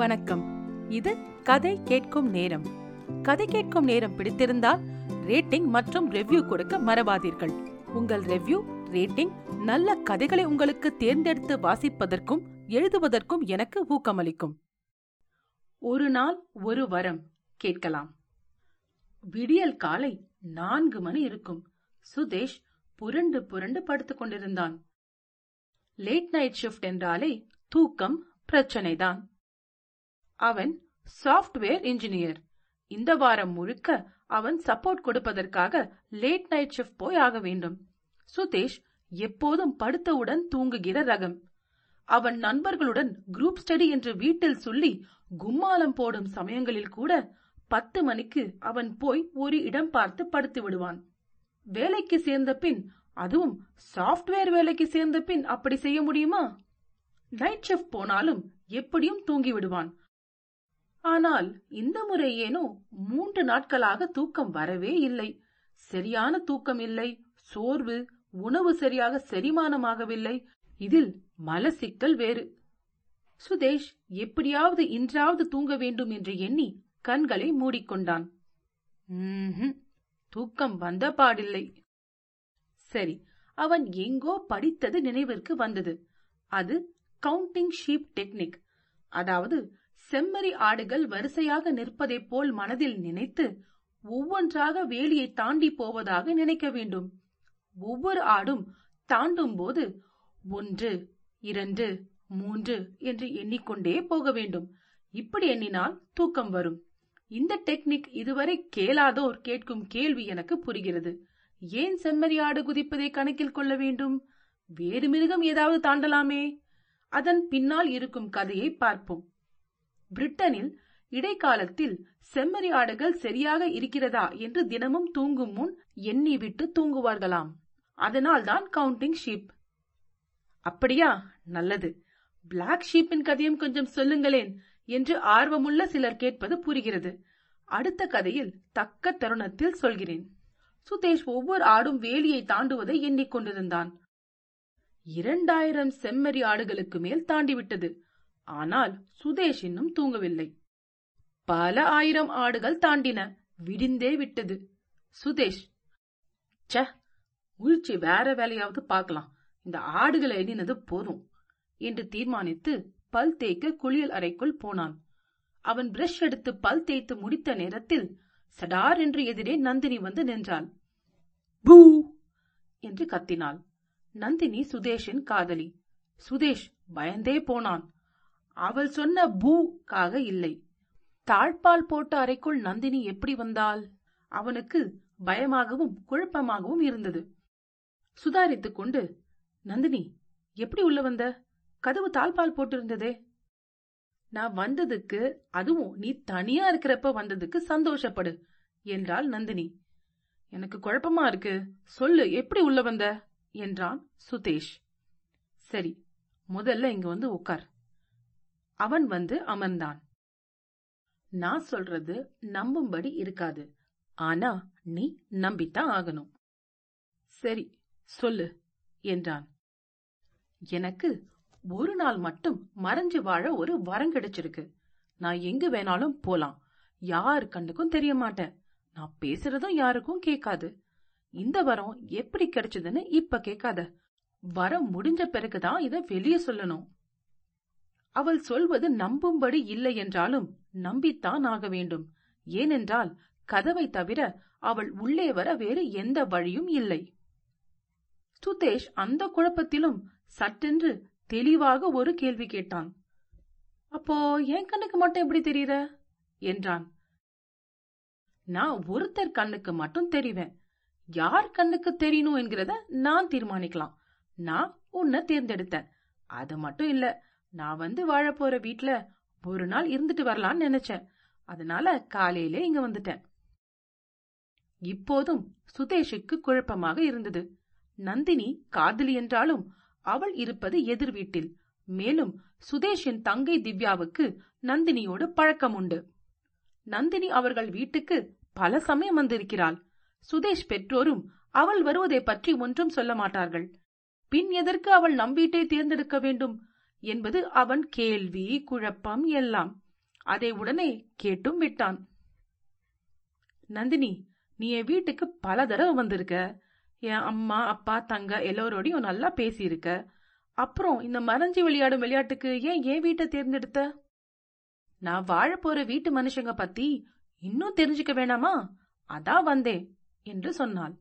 வணக்கம். இது கதை கேட்கும் நேரம். கதை கேட்கும் நேரம் பிடித்திருந்தால் ரேட்டிங் மற்றும் ரெவ்யூ கொடுக்க மறவாதீர்கள். உங்கள் ரெவ்யூ ரேட்டிங் நல்ல கதைகளை உங்களுக்கு தேர்ந்தெடுத்து வாசிப்பதற்கும் எழுதுவதற்கும் எனக்கு ஊக்கமளிக்கும். ஒரு நாள் ஒரு வரம். கேட்கலாம். விடியல் காலை நான்கு மணி இருக்கும். சுதேஷ் புரண்டு புரண்டு படுத்துக் கொண்டிருந்தான். லேட் நைட் ஷிஃப்ட் என்றாலே தூக்கம் பிரச்சனைதான். அவன் சாஃப்ட்வேர் இன்ஜினியர் இந்த வாரம் முழுக்க அவன் சப்போர்ட் கொடுப்பதற்காக லேட் நைட் ஷிஃப்ட் போய் ஆக வேண்டும். சுதேஷ் எப்போதும் படுத்தவுடன் தூங்குகிற ரகம். அவன் நண்பர்களுடன் குரூப் ஸ்டடி என்று வீட்டில் சொல்லி கும்மாலம் போடும் சமயங்களில் கூட பத்து மணிக்கு அவன் போய் ஒரு இடம் பார்த்து படுத்து விடுவான். வேலைக்கு சேர்ந்த பின் அதுவும் சாஃப்ட்வேர் வேலைக்கு சேர்ந்த பின் அப்படி செய்ய முடியுமா? நைட் ஷிஃப்ட் போனாலும் எப்படியும் தூங்கி விடுவான். ஆனால் இந்த முறை ஏனோ மூன்று நாட்களாக தூக்கம் வரவே இல்லை. சரியான தூக்கம் இல்லை சோர்வு உணவு சரியாக செரிமானமாகவில்லை. இதில் மலசிக்கல் வேறு. சுதேஷ் எப்படியாவது இன்றாவது தூங்க வேண்டும் என்று எண்ணி கண்களை மூடிக்கொண்டான். ம்ஹும், தூக்கம் வந்த பாடில்லை. சரி அவன் எங்கோ படித்தது நினைவிற்கு வந்தது. அது கவுண்டிங் ஷீப் டெக்னிக். அதாவது செம்மறி ஆடுகள் வரிசையாக நிற்பதைப் போல் மனதில் நினைத்து ஒவ்வொன்றாக வேலியை தாண்டி போவதாக நினைக்க வேண்டும். ஒவ்வொரு ஆடும் தாண்டும் போது ஒன்று இரண்டு மூன்று என்று எண்ணிக்கொண்டே போக வேண்டும். இப்படி எண்ணினால் தூக்கம் வரும். இந்த டெக்னிக் இதுவரை கேளாதோர் கேட்கும் கேள்வி எனக்கு புரிகிறது. ஏன் செம்மறி ஆடு குதிப்பதை கணக்கில் கொள்ள வேண்டும்? வேறு மிருகம் ஏதாவது தாண்டலாமே? அதன் பின்னால் இருக்கும் கதையை பார்ப்போம். பிரிட்டனில் இடைக்காலத்தில் செம்மறி ஆடுகள் சரியாக இருக்கிறதா என்று தினமும் தூங்கும் முன் எண்ணி விட்டு தூங்குவார்களாம். அதனால்தான் கவுண்டிங் ஷீப் அப்படியா? நல்லது. பிளாக் ஷீப்பின் கதையும் கொஞ்சம் சொல்லுங்களேன் என்று ஆர்வமுள்ள சிலர் கேட்பது புரிகிறது. அடுத்த கதையில் தக்க தருணத்தில் சொல்கிறேன். சுதேஷ் ஒவ்வொரு ஆடும் வேலியை தாண்டுவதை எண்ணிக்கொண்டிருந்தான். இரண்டாயிரம் செம்மறி ஆடுகளுக்கு மேல் தாண்டிவிட்டது. ஆனால் சுதேஷ் இன்னும் தூங்கவில்லை. பல ஆயிரம் ஆடுகள் தாண்டின. விடிந்தே விட்டது. சுதேஷ் ச முயற்சி வேற வேலையாவது பார்க்கலாம். இந்த ஆடுகளை எண்ணினது போதும் என்று தீர்மானித்து பல் தேய்க்க குளியல் அறைக்குள் போனான். அவன் பிரஷ் எடுத்து பல் தேய்த்து முடித்த நேரத்தில் சடார் என்று எதிரே நந்தினி வந்து நின்றாள். பூ! என்று கத்தினாள். நந்தினி சுதேஷின் காதலி. சுதேஷ் பயந்தே போனான். அவள் சொன்ன பூக்காக இல்லை. தாழ்பால் போட்ட அறைக்குள் நந்தினி எப்படி வந்தாள்? அவனுக்கு பயமாகவும் குழப்பமாகவும் இருந்தது. சுதாரித்துக் கொண்டு நந்தினி எப்படி உள்ள வந்த? கதவு தாழ்பால் போட்டிருந்ததே. நான் வந்ததுக்கு அதுவும் நீ தனியா இருக்கிறப்ப வந்ததுக்கு சந்தோஷப்படு என்றாள் நந்தினி. எனக்கு குழப்பமா இருக்கு. சொல்லு எப்படி உள்ள வந்த? என்றான் சுதேஷ். சரி முதல்ல இங்க வந்து உட்கார் அவன் வந்து அமர்ந்தான். நான் சொல்றது நம்பும்படி இருக்காது. ஆனா நீ நம்பித்தான் ஆகணும். சரி சொல்லு என்றான். எனக்கு ஒரு நாள் மட்டும் மறைஞ்சு வாழ ஒரு வரம் கிடைச்சிருக்கு. நான் எங்கு வேணாலும் போலாம். யார் கண்ணுக்கும் தெரிய மாட்டேன். நான் பேசுறதும் யாருக்கும் கேட்காது. இந்த வரம் எப்படி கிடைச்சதுன்னு இப்ப கேட்காத. வரம் முடிஞ்ச பிறகுதான் இத வெளியே சொல்லணும். அவள் சொல்வது நம்பும்படி இல்லை என்றாலும் நம்பித்தான் ஆக வேண்டும். ஏனென்றால் கதவை தவிர அவள் உள்ளே வர வேறு எந்த வழியும் இல்லை. சுதேஷ் அந்த குழப்பத்திலும் சட்டென்று தெளிவாக ஒரு கேள்வி கேட்டான். அப்போ என் கண்ணுக்கு மட்டும் எப்படி தெரியுற? என்றான். நான் ஒருத்தர் கண்ணுக்கு மட்டும் தெரிவேன். யார் கண்ணுக்கு தெரியணும் என்கிறத நான் தீர்மானிக்கலாம். நான் உன்னை தேர்ந்தெடுத்தேன். அது மட்டும் இல்லை நான் வந்து வாழப்போற போற வீட்ல ஒரு நாள் இருந்துட்டு வரலாம்னு நினைச்சேன். அதனால காலையிலே இங்க வந்துட்டேன். இப்போதும் சுதேஷுக்கு குழப்பமாக இருந்தது. நந்தினி காதலி என்றாலும் அவள் இருப்பது எதிர் வீட்டில். மேலும் சுதேஷின் தங்கை திவ்யாவுக்கு நந்தினியோடு பழக்கம் உண்டு. நந்தினி அவர்கள் வீட்டுக்கு பல சமயம் வந்திருக்கிறாள். சுதேஷ் பெற்றோரும் அவள் வருவதை பற்றி ஒன்றும் சொல்ல மாட்டார்கள். பின் எதற்கு அவள் நம் வீட்டை தேர்ந்தெடுக்க வேண்டும்? என்பது அவன் கேள்வி குழப்பம் எல்லாம். அதை உடனே கேட்டும் விட்டான். நந்தினி நீ என் வீட்டுக்கு பல தடவை வந்திருக்க. என் அம்மா அப்பா தங்க எல்லோரோடையும் நல்லா பேசியிருக்க. அப்புறம் இந்த மறைஞ்சு விளையாடும் விளையாட்டுக்கு ஏன் என் வீட்டை தேர்ந்தெடுத்த? நான் வாழ போற வீட்டு மனுஷங்க பத்தி இன்னும் தெரிஞ்சுக்க வேணாமா? அதான் வந்தேன் என்று சொன்னாள்.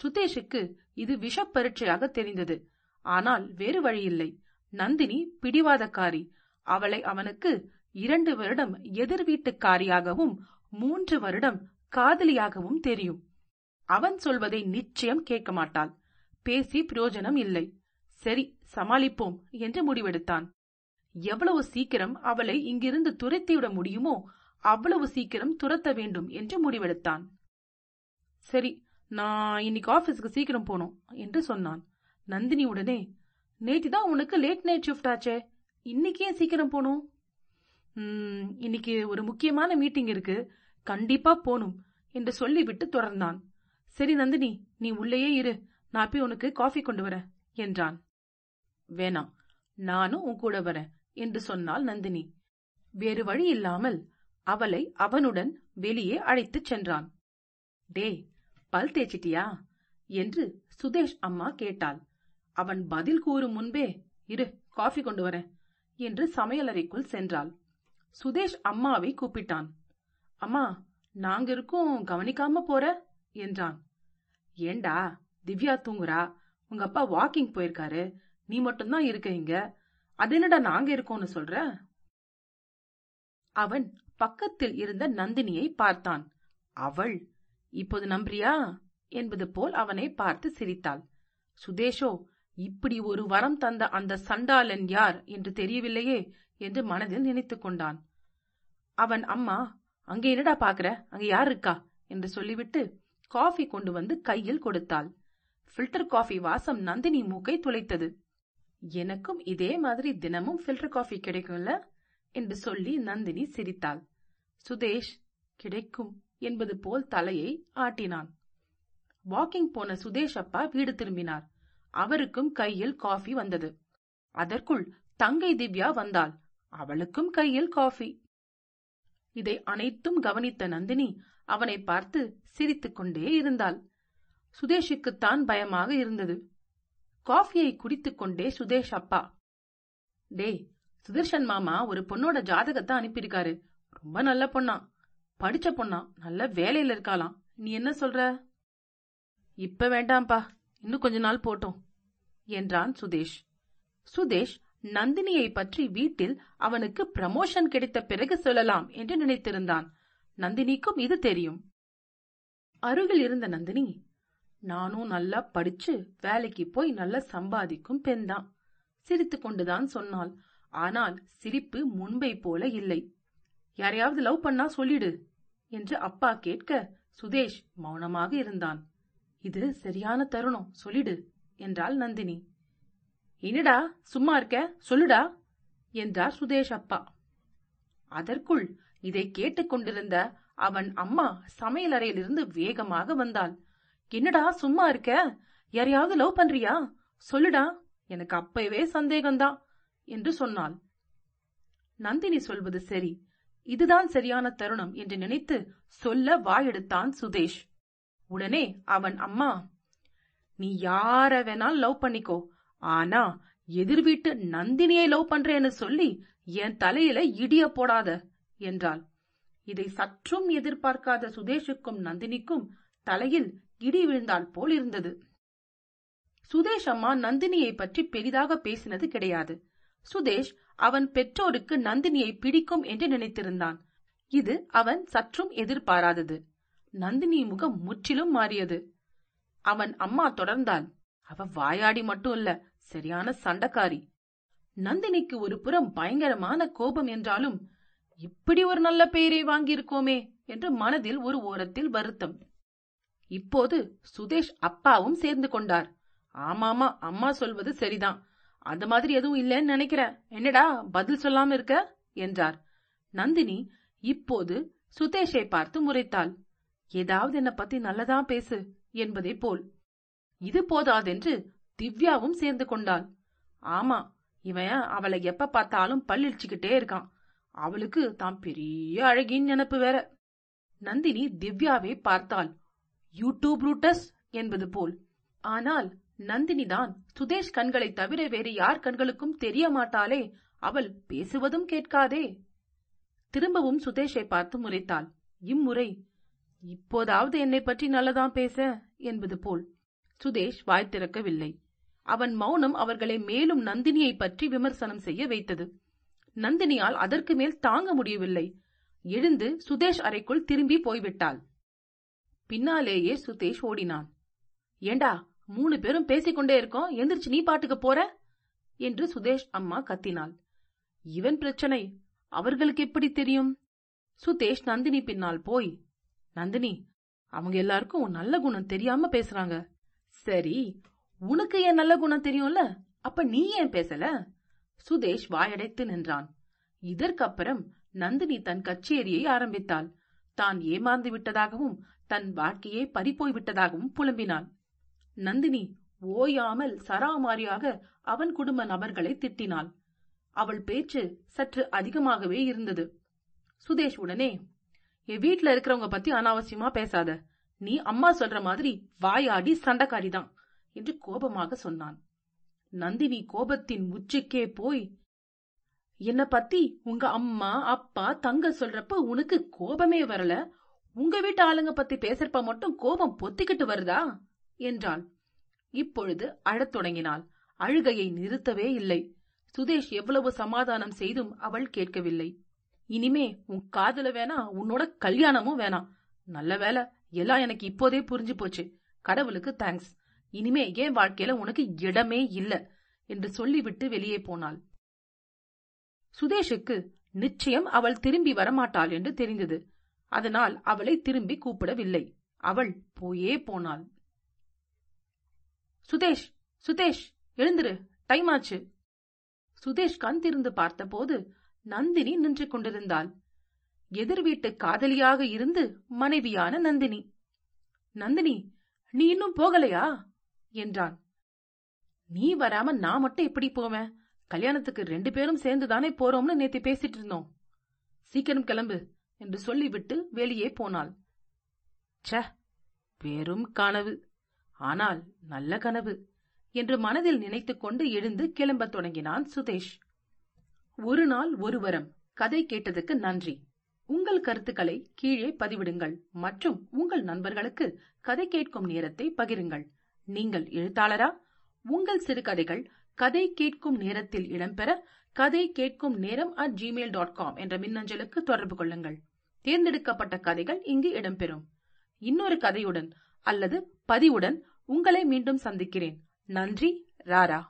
சுதேஷுக்கு இது விஷ பரீட்சையாக தெரிந்தது. ஆனால் வேறு வழியில்லை. நந்தினி பிடிவாதக்காரி. அவளை அவனுக்கு இரண்டு வருடம் எதிர் வீட்டுக்காரியாகவும் மூன்று வருடம் காதலியாகவும் தெரியும். அவன் சொல்வதை நிச்சயம் கேட்க மாட்டாள். பேசி பிரயோஜனம் இல்லை. சரி சமாளிப்போம் என்று முடிவெடுத்தான். எவ்வளவு சீக்கிரம் அவளை இங்கிருந்து துரத்திவிட முடியுமோ அவ்வளவு சீக்கிரம் துரத்த வேண்டும் என்று முடிவெடுத்தான். சரி நான் இன்னைக்கு ஆபீஸ்க்கு சீக்கிரம் போனோம் என்று சொன்னான். நந்தினி உடனே நேத்தி தான் உனக்கு லேட் நைட் ஷிஃப்ட் ஆச்சே. இன்னைக்கு ஏன் சீக்கிரம் போகணும் இன்னைக்கு ஒரு முக்கியமான மீட்டிங் இருக்கு. கண்டிப்பா போகணும் என்று சொல்லிவிட்டு தொடர்ந்தான். சரி நந்தினி நீ உள்ளேயே இரு. நான் போய் உனக்கு காஃபி கொண்டு வரேன் என்றான். வேணாம் நானும் உன் கூட வரேன் என்று சொன்னாள் நந்தினி. வேறு வழி இல்லாமல் அவளை அவனுடன் வெளியே அழைத்துச் சென்றான். டேய் பல் தேய்ச்சிட்டியா? என்று சுதேஷ் அம்மா கேட்டாள். அவன் பதில் கூறும் முன்பே இரு காஃபி கொண்டு வரேன் என்று சமையலறைக்குள் சென்றாள். சுதேஷ் அம்மாவை கூப்பிட்டான். அம்மா நாங்க இருக்கோம் கவனிக்காம போற? என்றான். ஏண்டா திவ்யா தூங்குறா? உங்க அப்பா வாக்கிங் போயிருக்காரு. நீ மட்டும்தான் இருக்க இங்க. அது என்னடா நாங்க இருக்கோம்னு சொல்ற? அவன் பக்கத்தில் இருந்த நந்தினியை பார்த்தான். அவள் இப்போது நம்புறியா? என்பது போல் அவனை பார்த்து சிரித்தாள். சுதேஷோ இப்படி ஒரு வரம் தந்த அந்த சண்டாளன் யார் என்று தெரியவில்லையே என்று மனதில் நினைத்து கொண்டான். அவன் அம்மா அங்கே என்னடா பாக்குற அங்க யார் இருக்கா? என்று சொல்லிவிட்டு காஃபி கொண்டு வந்து கையில் கொடுத்தாள். ஃபில்டர் காஃபி வாசம் நந்தினி மூக்கை துளைத்தது. எனக்கும் இதே மாதிரி தினமும் ஃபில்டர் காஃபி கிடைக்கும்ல? என்று சொல்லி நந்தினி சிரித்தாள். சுதேஷ் கிடைக்கும் என்பது போல் தலையை ஆட்டினான். வாக்கிங் போன சுதேஷ் அப்பா வீடு திரும்பினார். அவருக்கும் கையில் காஃபி வந்தது. அதற்குள் தங்கை திவ்யா வந்தாள். அவளுக்கும் கையில் காஃபி. இதை அனைத்தும் கவனித்த நந்தினி அவனை பார்த்து சிரித்துக் கொண்டே இருந்தாள். சுதேஷுக்குத்தான் பயமாக இருந்தது. காஃபியை குடித்துக் கொண்டே சுதேஷ் அப்பா. டேய் சுதர்ஷன் மாமா ஒரு பொண்ணோட ஜாதகத்தை அனுப்பியிருக்காரு. ரொம்ப நல்ல பொண்ணா. படிச்ச பொண்ணா. நல்ல வேலையில இருக்காளாம். நீ என்ன சொல்ற? இப்ப வேண்டாம்ப்பா. இன்னும் கொஞ்ச நாள் போட்டோம் என்றான் சுதேஷ். சுதேஷ் நந்தினியை பற்றி வீட்டில் அவனுக்கு ப்ரமோஷன் கிடைத்த பிறகு சொல்லலாம் என்று நினைத்திருந்தான். நந்தினிக்கும் இது தெரியும். அருகில் இருந்த நந்தினி நானும் நல்லா படிச்சு வேலைக்கு போய் நல்லா சம்பாதிக்கும் பெண்தான் சிரித்துக் கொண்டுதான் சொன்னாள். ஆனால் சிரிப்பு முன்பை போல இல்லை. யாரையாவது லவ் பண்ணா சொல்லிடு என்று அப்பா கேட்க சுதேஷ் மௌனமாக இருந்தான். இது சரியான தருணம் சொல்லிடு என்றாள் நந்தினி. என்னடா சும்மா இருக்க சொல்லுடா என்றார் சுதேஷ் அப்பா. அதற்குள் இதை கேட்டுக்கொண்டிருந்த அவன் அம்மா சமையலறையிலிருந்து வேகமாக வந்தாள். என்னடா சும்மா இருக்க யாரையாவது லவ் பண்றியா சொல்லுடா எனக்கு அப்பவே சந்தேகம்தான் என்று சொன்னாள். நந்தினி சொல்வது சரி இதுதான் சரியான தருணம் என்று நினைத்து சொல்ல வாயெடுத்தான் சுதேஷ். உடனே அவன் அம்மா நீ யார வேணாலும் லவ் பண்ணிக்கோ. ஆனா எதிர் வீட்டு நந்தினியை லவ் பண்றேன்னு சொல்லி என் தலையில இடிய போடாத என்றாள். இதை சற்றும் எதிர்பார்க்காத சுதேஷுக்கும் நந்தினிக்கும் தலையில் இடி விழுந்தால் போல் இருந்தது. சுதேஷ் அம்மா நந்தினியை பற்றி பெரிதாக பேசினது கிடையாது. சுதேஷ் அவன் பெற்றோருக்கு நந்தினியை பிடிக்கும் என்று நினைத்திருந்தான். இது அவன் சற்றும் எதிர்பாராதது. நந்தினி முகம் முற்றிலும் மாறியது. அவன் அம்மா தொடர்ந்தாள். அவ வாயாடி மட்டும் இல்ல சரியான சண்டக்காரி. நந்தினிக்கு ஒரு புறம் பயங்கரமான கோபம் என்றாலும் இப்படி ஒரு நல்ல பெயரை வாங்கியிருக்கோமே என்று மனதில் ஒரு ஓரத்தில் வருத்தம். இப்போது சுதேஷ் அப்பாவும் சேர்ந்து கொண்டார். ஆமாமா அம்மா சொல்வது சரிதான். அந்த மாதிரி எதுவும் இல்லைன்னு நினைக்கிறேன் என்னடா பதில் சொல்லாம இருக்க? என்றார். நந்தினி இப்போது சுதேஷை பார்த்து முறைத்தாள். ஏதாவது என்ன பத்தி நல்லதா பேசு என்பதை போல். இது போதாதென்று திவ்யாவும் சேர்ந்து கொண்டாள். ஆமா இவன் அவளை எப்ப பார்த்தாலும் பல்லிழிச்சுக்கிட்டே இருக்கான். அவளுக்கு தான் பெரிய அழகின் நினப்பு வேற. நந்தினி திவ்யாவை பார்த்தாள். யூடியூப் ரூட்டஸ் என்பது போல். ஆனால் நந்தினிதான் சுதேஷ் கண்களை தவிர வேறு யார் கண்களுக்கும் தெரிய மாட்டாளே. அவள் பேசுவதும் கேட்காதே. திரும்பவும் சுதேஷை பார்த்து முறைத்தாள். இம்முறை இப்போதாவது என்னை பற்றி நல்லதான் பேச? என்பது போல். சுதேஷ் வாய் திறக்கவில்லை. அவன் மௌனம் அவர்களை மேலும் நந்தினியை பற்றி விமர்சனம் செய்ய வைத்தது. நந்தினியால் அதற்கு மேல் தாங்க முடியவில்லை. எழுந்து சுதேஷ் அறைக்குள் திரும்பி போய்விட்டாள். பின்னாலேயே சுதேஷ் ஓடினான். ஏண்டா மூணு பேரும் பேசிக்கொண்டே இருக்கோம். எந்திரிச்சு நீ பாட்டுக்கு போற? என்று சுதேஷ் அம்மா கத்தினாள். இவன் பிரச்சனை. அவர்களுக்கு எப்படி தெரியும்? சுதேஷ் நந்தினி பின்னால் போய் நந்தினி அவங்க எல்லாருக்கும் உன் நல்ல குணம் தெரியாம பேசுறாங்க. சரி உனக்கு என் நல்ல குணம் தெரியும்ல? அப்ப நீ ஏன் பேசல? சுதேஷ் வாயடைத்து நின்றான். இதற்கப்புறம் நந்தினி தன் கச்சேரியை ஆரம்பித்தாள். தான் ஏமாந்து விட்டதாகவும் தன் வாழ்க்கையே பறிப்போய் விட்டதாகவும் புலம்பினாள். நந்தினி ஓயாமல் சராமாரியாக அவன் குடும்ப நபர்களை திட்டினாள். அவள் பேச்சு சற்று அதிகமாகவே இருந்தது. சுதேஷ் உடனே என் வீட்டுல இருக்கிறவங்க பத்தி அனாவசியமா பேசாத. நீ அம்மா சொல்ற மாதிரி வாயாடி சண்டைக்காரிதான் என்று கோபமாக சொன்னான். நந்தினி கோபத்தின் உச்சிக்கே போய் என்ன பத்தி உங்க அம்மா அப்பா தங்க சொல்றப்ப உனக்கு கோபமே வரல? உங்க வீட்டு ஆளுங்க பத்தி பேசுறப்ப மட்டும் கோபம் பொத்திக்கிட்டு வருதா? என்றாள். இப்பொழுது அழத் தொடங்கினாள். அழுகையை நிறுத்தவே இல்லை. சுதேஷ் எவ்வளவு சமாதானம் செய்தும் அவள் கேட்கவில்லை. இனிமே உன் காதல வேணா உன்னோட கல்யாணமும் வேணாம் நல்ல வேலை எல்லாம் எனக்கு இப்போதே புரிஞ்சு போச்சு. கடவுளுக்கு தேங்க்ஸ் இனிமே ஏன் வாழ்க்கையில உனக்கு இடமே இல்ல என்று சொல்லிவிட்டு வெளியே போனாள். சுதேஷுக்கு நிச்சயம் அவள் திரும்பி வரமாட்டாள் என்று தெரிந்தது. அதனால் அவளை திரும்பி கூப்பிடவில்லை. அவள் போயே போனாள். சுதேஷ் சுதேஷ் எழுந்துரு. டைம் ஆச்சு. சுதேஷ் கண் திருந்து பார்த்தபோது நந்தினி நின்று கொண்டிருந்தாள். எதிர் வீட்டு காதலியாக இருந்து மனைவியான நந்தினி. நந்தினி நீ இன்னும் போகலையா? என்றான் நீ வராம நான் மட்டும் எப்படி போவேன்? கல்யாணத்துக்கு ரெண்டு பேரும் சேர்ந்துதானே போறோம்னு நேத்து பேசிட்டு இருந்தோம். சீக்கிரம் கிளம்பு என்று சொல்லிவிட்டு வெளியே போனாள். ச்ச வெறும் கனவு. ஆனால் நல்ல கனவு என்று மனதில் நினைத்துக்கொண்டு எழுந்து கிளம்பத் தொடங்கினான் சுதேஷ். ஒரு நாள் ஒரு வரம். கதை கேட்டதுக்கு நன்றி. உங்கள் கருத்துக்களை கீழே பதிவிடுங்கள் மற்றும் உங்கள் நண்பர்களுக்கு கதை கேட்கும் நேரத்தை பகிருங்கள். நீங்கள் எழுத்தாளரா? உங்கள் சிறுகதைகள் கதை கேட்கும் நேரத்தில் இடம்பெற கதை கேட்கும் நேரம் அட் ஜிமெயில் டாட் காம் என்ற மின்னஞ்சலுக்கு தொடர்பு கொள்ளுங்கள். தேர்ந்தெடுக்கப்பட்ட கதைகள் இங்கு இடம்பெறும். இன்னொரு கதையுடன் அல்லது பதிவுடன் உங்களை மீண்டும் சந்திக்கிறேன். நன்றி ராரா.